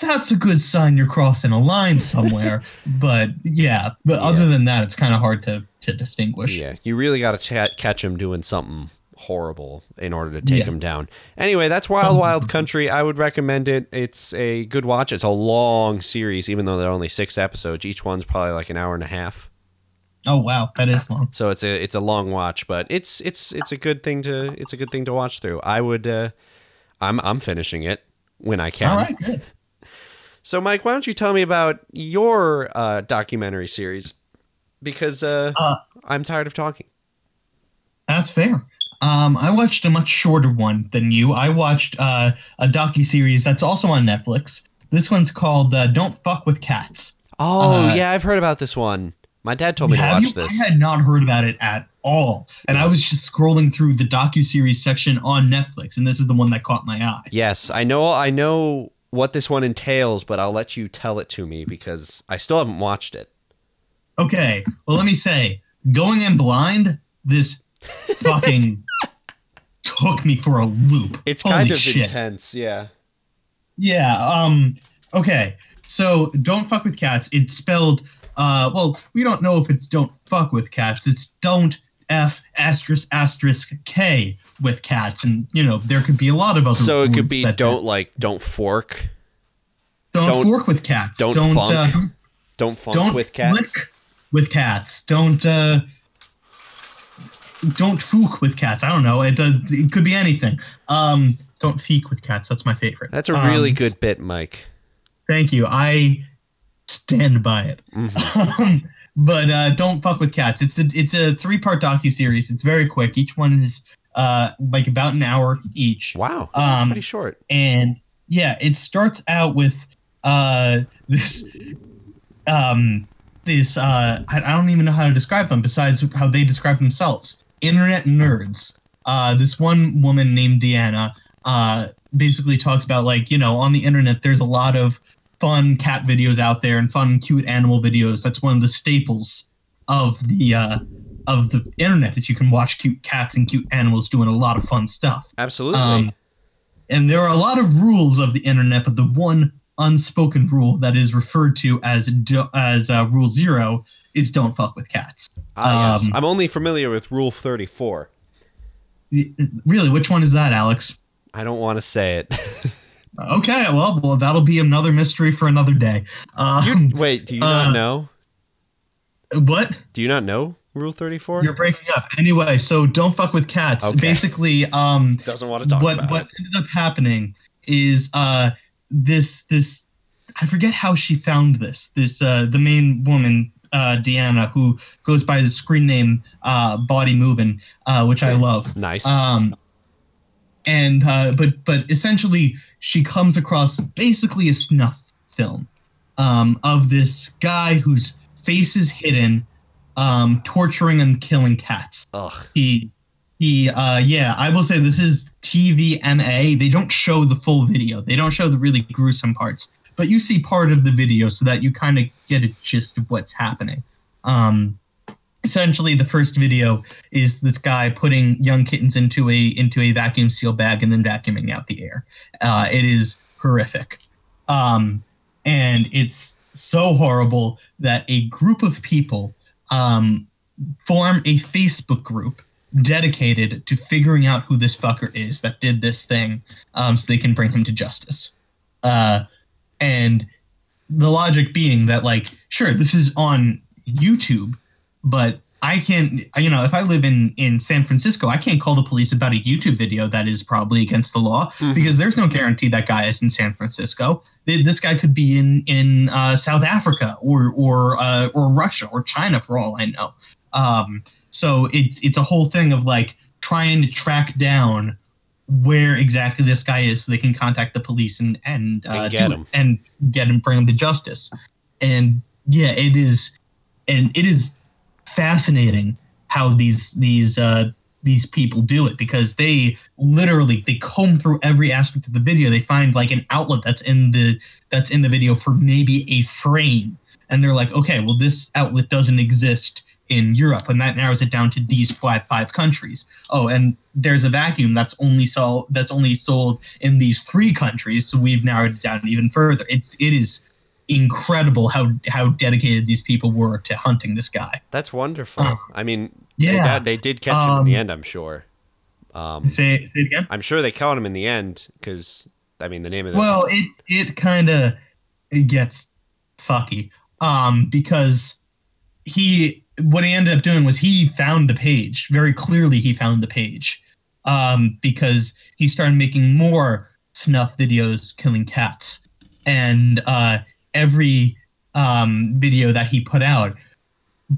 that's a good sign you're crossing a line somewhere. (laughs) But yeah but other than that it's kind of hard to to distinguish. Yeah, you really got to ch- catch him doing something horrible in order to take Yes. him down. Anyway, that's Wild Wild Country. I would recommend it. It's a good watch. It's a long series, even though there are only six episodes. Each one's probably like an hour and a half. oh wow that is long So it's a it's a long watch, but it's it's it's a good thing to it's a good thing to watch through. I would uh, I'm I'm finishing it when I can. all right good (laughs) So Mike, why don't you tell me about your uh, documentary series? Because uh, Uh, I'm tired of talking. That's fair. Um, I watched a much shorter one than you. I watched uh, a docu series that's also on Netflix. This one's called uh, "Don't Fuck with Cats." Oh Uh, yeah, I've heard about this one. My dad told me to watch you? this. I had not heard about it at all, and I was just scrolling through the docu series section on Netflix, and this is the one that caught my eye. Yes, I know. I know what this one entails, but I'll let you tell it to me because I still haven't watched it. Okay, well, let me say, going in blind, this fucking took me for a loop. It's Holy kind of shit. intense. Yeah. Yeah. Um. Okay. So don't fuck with cats. It's spelled. Uh. Well, we don't know if it's don't fuck with cats. It's don't f asterisk asterisk k with cats, and you know there could be a lot of other. So it could be don't like don't fork, don't, don't- fork with cats. don't don't funk uh, don't funk don't with cats. with cats. Don't uh. Don't fook with cats. I don't know. It uh, it could be anything. Um. Don't feek with cats. That's my favorite. That's a really Um, good bit, Mike. Thank you. I stand by it. Mhm. Um, (laughs) but uh, don't fuck with cats. It's a it's a three part docu series. It's very quick. Each one is uh like about an hour each. Wow, Um, pretty short. and yeah, it starts out with uh this um this uh I, I don't even know how to describe them besides how they describe themselves. Internet nerds. Uh this one woman named Deanna uh basically talks about like, you know, on the internet there's a lot of fun cat videos out there and fun cute animal videos. That's one of the staples of the uh of the internet is you can watch cute cats and cute animals doing a lot of fun stuff. Absolutely. Um, and there are a lot of rules of the internet, but the one unspoken rule that is referred to as as uh, rule zero is don't fuck with cats. ah, yes. um, I'm only familiar with Rule 34. Really, which one is that, Alex? I don't want to say it. (laughs) Okay, well, well, that'll be another mystery for another day. Um, you, wait, do you uh, not know? what? Do you not know Rule 34? You're breaking up. Anyway, so don't fuck with cats. Okay. Basically, um, Doesn't want to talk what about what it. ended up happening is uh this this I forget how she found this. This uh the main woman uh Deanna who goes by the screen name uh Baudi Moovan, uh which I love. Nice. Um and uh but but essentially she comes across basically a snuff film um of this guy whose face is hidden um torturing and killing cats Ugh. he he uh yeah i will say this is tvma they don't show the full video they don't show the really gruesome parts but you see part of the video so that you kind of get a gist of what's happening. Um essentially the first video is this guy putting young kittens into a into a vacuum seal bag and then vacuuming out the air. Uh it is horrific. Um and it's so horrible that a group of people um form a facebook group dedicated to figuring out who this fucker is that did this thing um, so they can bring him to justice. Uh, and the logic being that, like, sure, this is on YouTube, but I can't, you know, if I live in, in San Francisco, I can't call the police about a YouTube video that is probably against the law Mhm. because there's no guarantee that guy is in San Francisco. This guy could be in in uh, South Africa or or uh, or Russia or China for all I know. Um, so it's it's a whole thing of like trying to track down where exactly this guy is so they can contact the police and and, uh, And get him. and get him bring him to justice. And yeah it is and it is fascinating how these these uh these people do it because they literally they comb through every aspect of the video. They find like an outlet that's in the that's in the video for maybe a frame. And they're like okay well this outlet doesn't exist in Europe, and that narrows it down to these five five countries. Oh, and there's a vacuum that's only sold that's only sold in these three countries, so we've narrowed it down even further. It's it is incredible how how dedicated these people were to hunting this guy. That's wonderful. Uh, I mean, they, yeah. got- they did catch him in the Um, end, I'm sure. Um, Say say it again. I'm sure they caught him in the end because, I mean, the name of the. Well, it it kind of it gets fucky um because he what he ended up doing was he found the page. Very clearly he found the page um because he started making more snuff videos killing cats. And uh every um video that he put out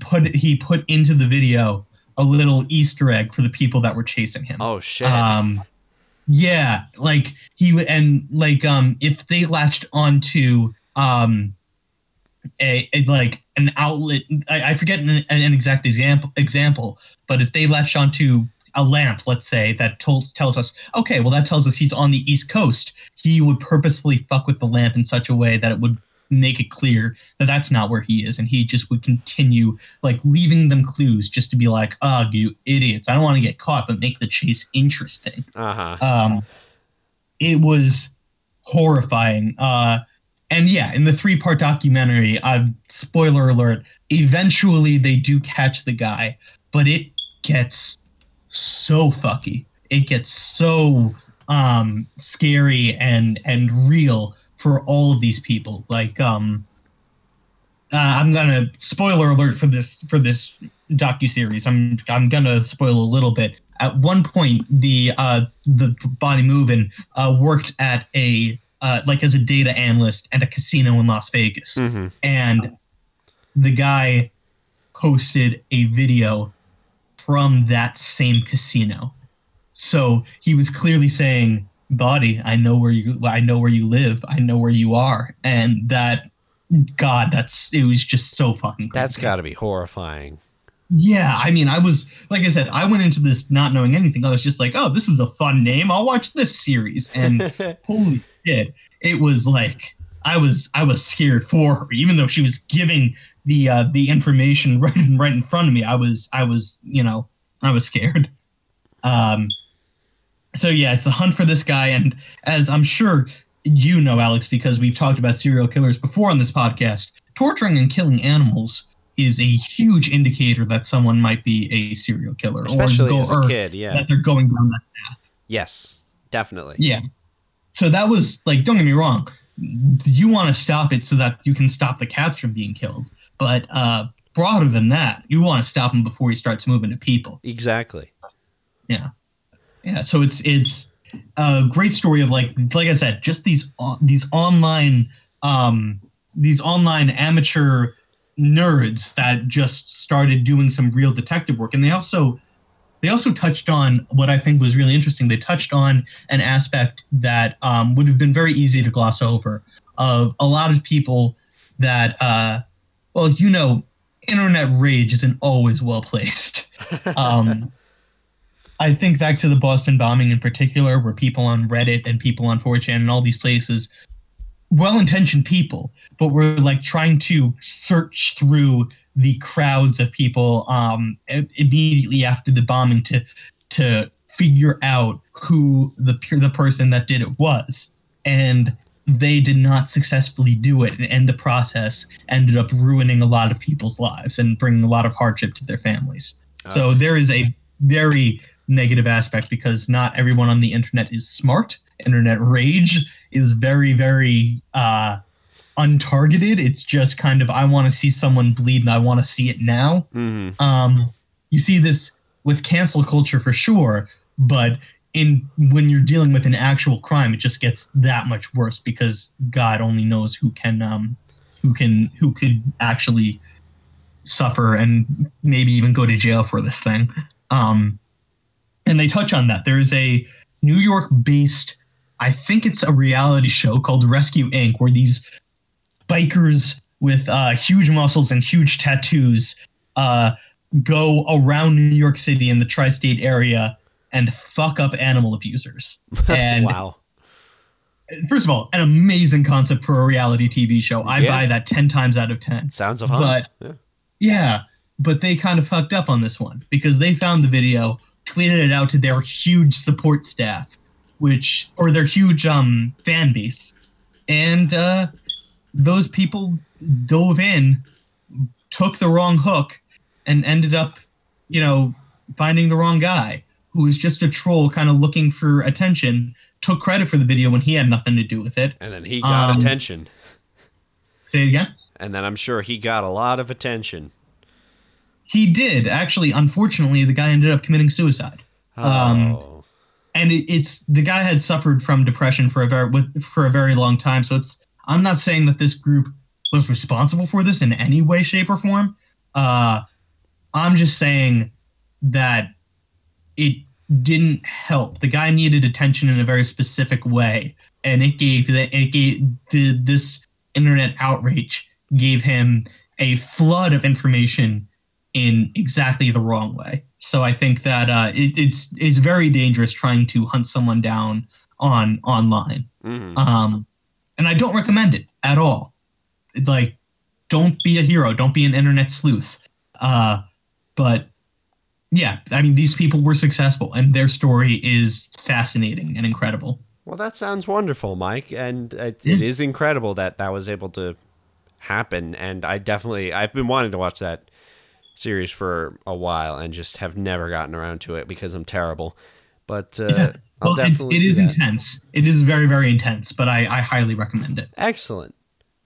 put he put into the video a little easter egg for the people that were chasing him. Oh, shit. um yeah like he would and like um if they latched onto um a, a like an outlet i, I forget an, an exact example example but if they latched onto a lamp let's say that tells tells us okay well that tells us he's on the east coast he would purposefully fuck with the lamp in such a way that it would make it clear that that's not where he is and he just would continue like leaving them clues just to be like ugh you idiots i don't want to get caught but make the chase interesting uh huh. um it was horrifying uh and yeah in the three part documentary uh spoiler alert eventually they do catch the guy but it gets so fucky. It gets so um scary and and real for all of these people. Like um uh, i'm gonna spoiler alert for this for this docu series i'm i'm gonna spoil a little bit. At one point the uh the Baudi Moovan uh worked at a uh, like as a data analyst at a casino in Las Vegas, Mhm. and the guy posted a video from that same casino. So he was clearly saying, "Body, I know where you, I know where you live, I know where you are," and that, God, that's it was just so fucking. Crazy. That's got to be horrifying. Yeah, I mean, I was like I said, I went into this not knowing anything. I was just like, "Oh, this is a fun name. I'll watch this series." And (laughs) holy it was like I was I was scared for her, even though she was giving the uh, the information (laughs) right in, right in front of me. I was I was you know I was scared. Um, so yeah, it's a hunt for this guy, and as I'm sure you know, Alex, because we've talked about serial killers before on this podcast, torturing and killing animals is a huge indicator that someone might be a serial killer, Especially or, as a kid, yeah. that they're going down that path. Yes, definitely. yeah. So that was like, don't get me wrong, you want to stop it so that you can stop the cats from being killed. But uh, broader than that, you want to stop him before he starts moving to people. Exactly. Yeah, yeah. So it's it's a great story of like like I said, just these on these online um these online amateur nerds that just started doing some real detective work, and they also they also touched on what I think was really interesting. They touched on an aspect that um, would have been very easy to gloss over of a lot of people that, uh, well, you know, internet rage isn't always well placed. (laughs) Um, I think back to the Boston bombing in particular, where people on Reddit and people on 4chan and all these places, well intentioned people, but we're like trying to search through the crowds of people um, immediately after the bombing to to figure out who the the person that did it was, and they did not successfully do it, and the process ended up ruining a lot of people's lives and bringing a lot of hardship to their families. So there is a very negative aspect because not everyone on the internet is smart. Internet rage is very, very uh, untargeted. It's just kind of I want to see someone bleed and I want to see it now. hmm Um, you see this with cancel culture for sure, but in when you're dealing with an actual crime, it just gets that much worse because God only knows who can um, who can who could actually suffer and maybe even go to jail for this thing. Um, and they touch on that. There is a New York based, I think it's a reality show called Rescue Ink., where these bikers with uh, huge muscles and huge tattoos uh, go around New York City in the tri state area and fuck up animal abusers. (laughs) And wow. first of all, an amazing concept for a reality TV show. I Yeah. buy that 10 times out of 10. Sounds of fun. But Yeah. yeah, but they kind of fucked up on this one because they found the video, tweeted it out to their huge support staff, which or their huge um fan base, and uh, those people dove in, took the wrong hook, and ended up, you know, finding the wrong guy who was just a troll, kind of looking for attention. Took credit for the video when he had nothing to do with it. And then he got Um, attention. Say it again. And then I'm sure he got a lot of attention. He did actually. Unfortunately, the guy ended up committing suicide. Um, Oh. and it, it's the guy had suffered from depression for a very with, for a very long time. So it's I'm not saying that this group was responsible for this in any way, shape, or form. Uh, I'm just saying that it didn't help. The guy needed attention in a very specific way, and it gave that it gave the this internet outrage gave him a flood of information in exactly the wrong way. So I think that uh, it, it's it's very dangerous trying to hunt someone down on online, Mhm. um, and I don't recommend it at all. Like, don't be a hero. Don't be an internet sleuth. Uh, but yeah, I mean, these people were successful, and their story is fascinating and incredible. Well, that sounds wonderful, Mike, and it, Yeah. it is incredible that that was able to happen. And I definitely, I've been wanting to watch that series for a while, and just have never gotten around to it because I'm terrible. But uh, Yeah. I'll well, definitely it do is intense. It is very, very intense, but I, I highly recommend it. Excellent,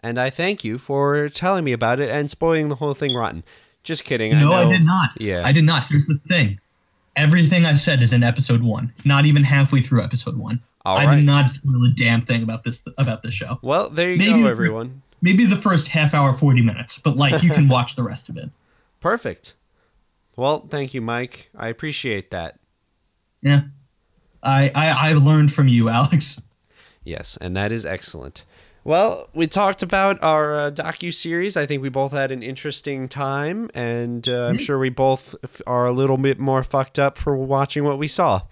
and I thank you for telling me about it and spoiling the whole thing rotten. Just kidding. No, I, I, did not. Yeah. I did not. Here's the thing. Everything I said is in episode one, not even halfway through episode one. All I right. did not spoil a damn thing about this about this show. Well, there you Maybe go, the first- everyone. Maybe the first half hour, forty minutes, but like you can (laughs) watch the rest of it. Perfect. Well, thank you, Mike. I appreciate that. Yeah, I I I've learned from you, (laughs) Alex. Yes, and that is excellent. Well, we talked about our uh, docu series. I think we both had an interesting time, and uh, I'm sure we both are a little bit more fucked up for watching what we saw.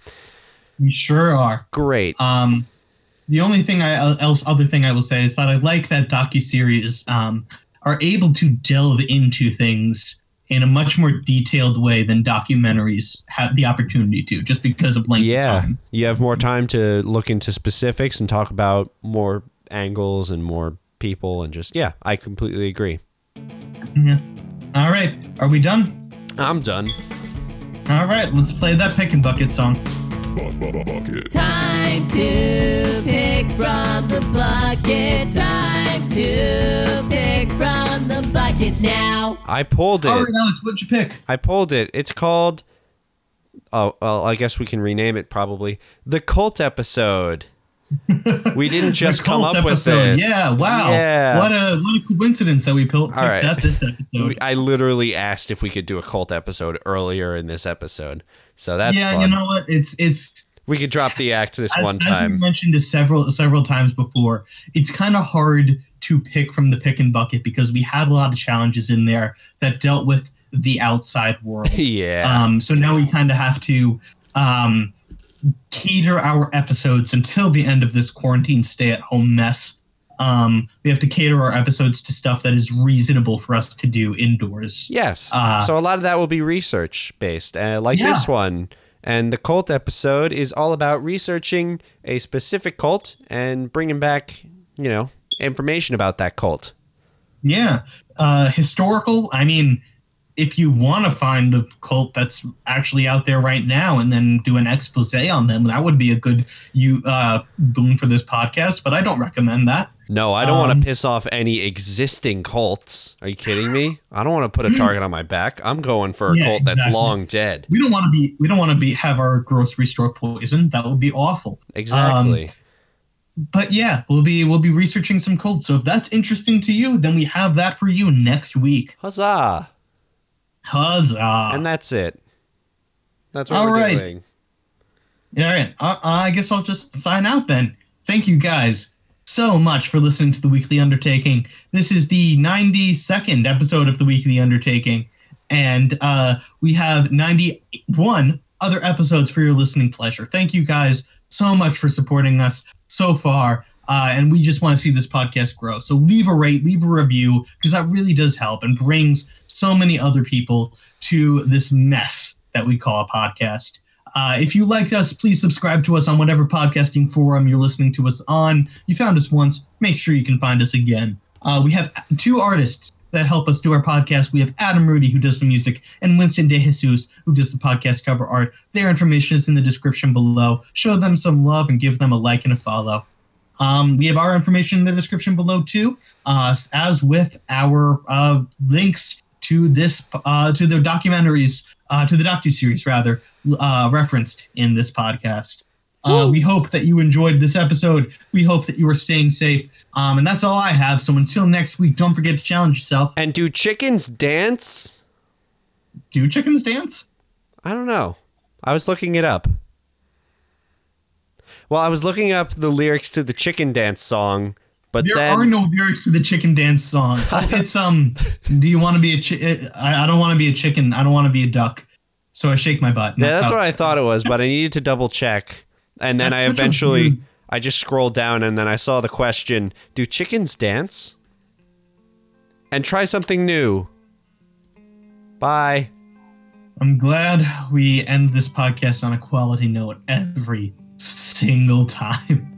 We sure are. Great. Um, the only thing I else other thing I will say is that I like that docu series um, are able to delve into things in a much more detailed way than documentaries have the opportunity to, just because of length of yeah, time. you have more time to look into specifics and talk about more angles and more people, and just yeah, I completely agree. Yeah. All right, are we done? I'm done. All right, let's play that pick and bucket song. Bucket. Time to pick from the bucket. Time to pick from the bucket now. I pulled oh, it. All right, Alex, what'd you pick? I pulled it. It's called. Oh, well, I guess we can rename it probably the cult episode. We didn't (laughs) just come cult up with this. Yeah, wow. Yeah. What a what a coincidence that we pil- picked right. that this episode. I literally asked if we could do a cult episode earlier in this episode, so that's yeah, fun. you know what? It's it's we could drop the act this as, one as we mentioned several several times before. It's kind of hard to pick from the pick and bucket because we had a lot of challenges in there that dealt with the outside world. (laughs) yeah. Um, so now we kind of have to um, cater our episodes until the end of this quarantine stay at home mess. Um, we have to cater our episodes to stuff that is reasonable for us to do indoors. yes. uh, so a lot of that will be research based, uh, like this one. And the cult episode is all about researching a specific cult and bringing back, you know, information about that cult. Yeah. Uh, historical, I mean, if you want to find a cult that's actually out there right now and then do an expose on them, that would be a good you uh, boon for this podcast, but I don't recommend that. No, I don't want Um, to piss off any existing cults. Are you kidding me? I don't want to put a target on my back. I'm going for a Yeah, cult that's exactly. long dead. We don't want to be we don't want to be have our grocery store poisoned. That would be awful. Exactly. But yeah, we'll be we'll be researching some cults. So if that's interesting to you, then we have that for you next week. Huzzah! Huzzah! and that's it. That's what All we're right. doing. All right. Uh, I guess I'll just sign out then. Thank you guys so much for listening to the Weekly Undertaking. This is the 92nd episode of the Weekly Undertaking, and uh, we have 91 other episodes for your listening pleasure. Thank you guys so much for supporting us so far. Uh, and we just want to see this podcast grow. So leave a rate, leave a review, because that really does help and brings so many other people to this mess that we call a podcast. Uh, if you liked us, please subscribe to us on whatever podcasting forum you're listening to us on. You found us once, make sure you can find us again. Uh, we have two artists that help us do our podcast. We have Adam Rudy, who does the music, and Winston De Jesus, who does the podcast cover art. Their information is in the description below. Show them some love and give them a like and a follow. Um, we have our information in the description below too, uh, as with our uh, links to this uh, to the documentaries, uh, to the docu series rather, uh, referenced in this podcast. Uh, we hope that you enjoyed this episode. We hope that you are staying safe. Um, and that's all I have. So until next week, don't forget to challenge yourself. And do chickens dance? Do chickens dance? I don't know. I was looking it up. Well, I was looking up the lyrics to the chicken dance song, but There then are no lyrics to the chicken dance song. (laughs) It's um. Do you want to be a? chicken? I, I don't want to be a chicken. I don't want to be a duck. So I shake my butt. Yeah, that's what I thought it was, but I needed to double check. And then That's I eventually I just scrolled down and then I saw the question, do chickens dance? And try something new. Bye. I'm glad we end this podcast on a quality note every single time. (laughs)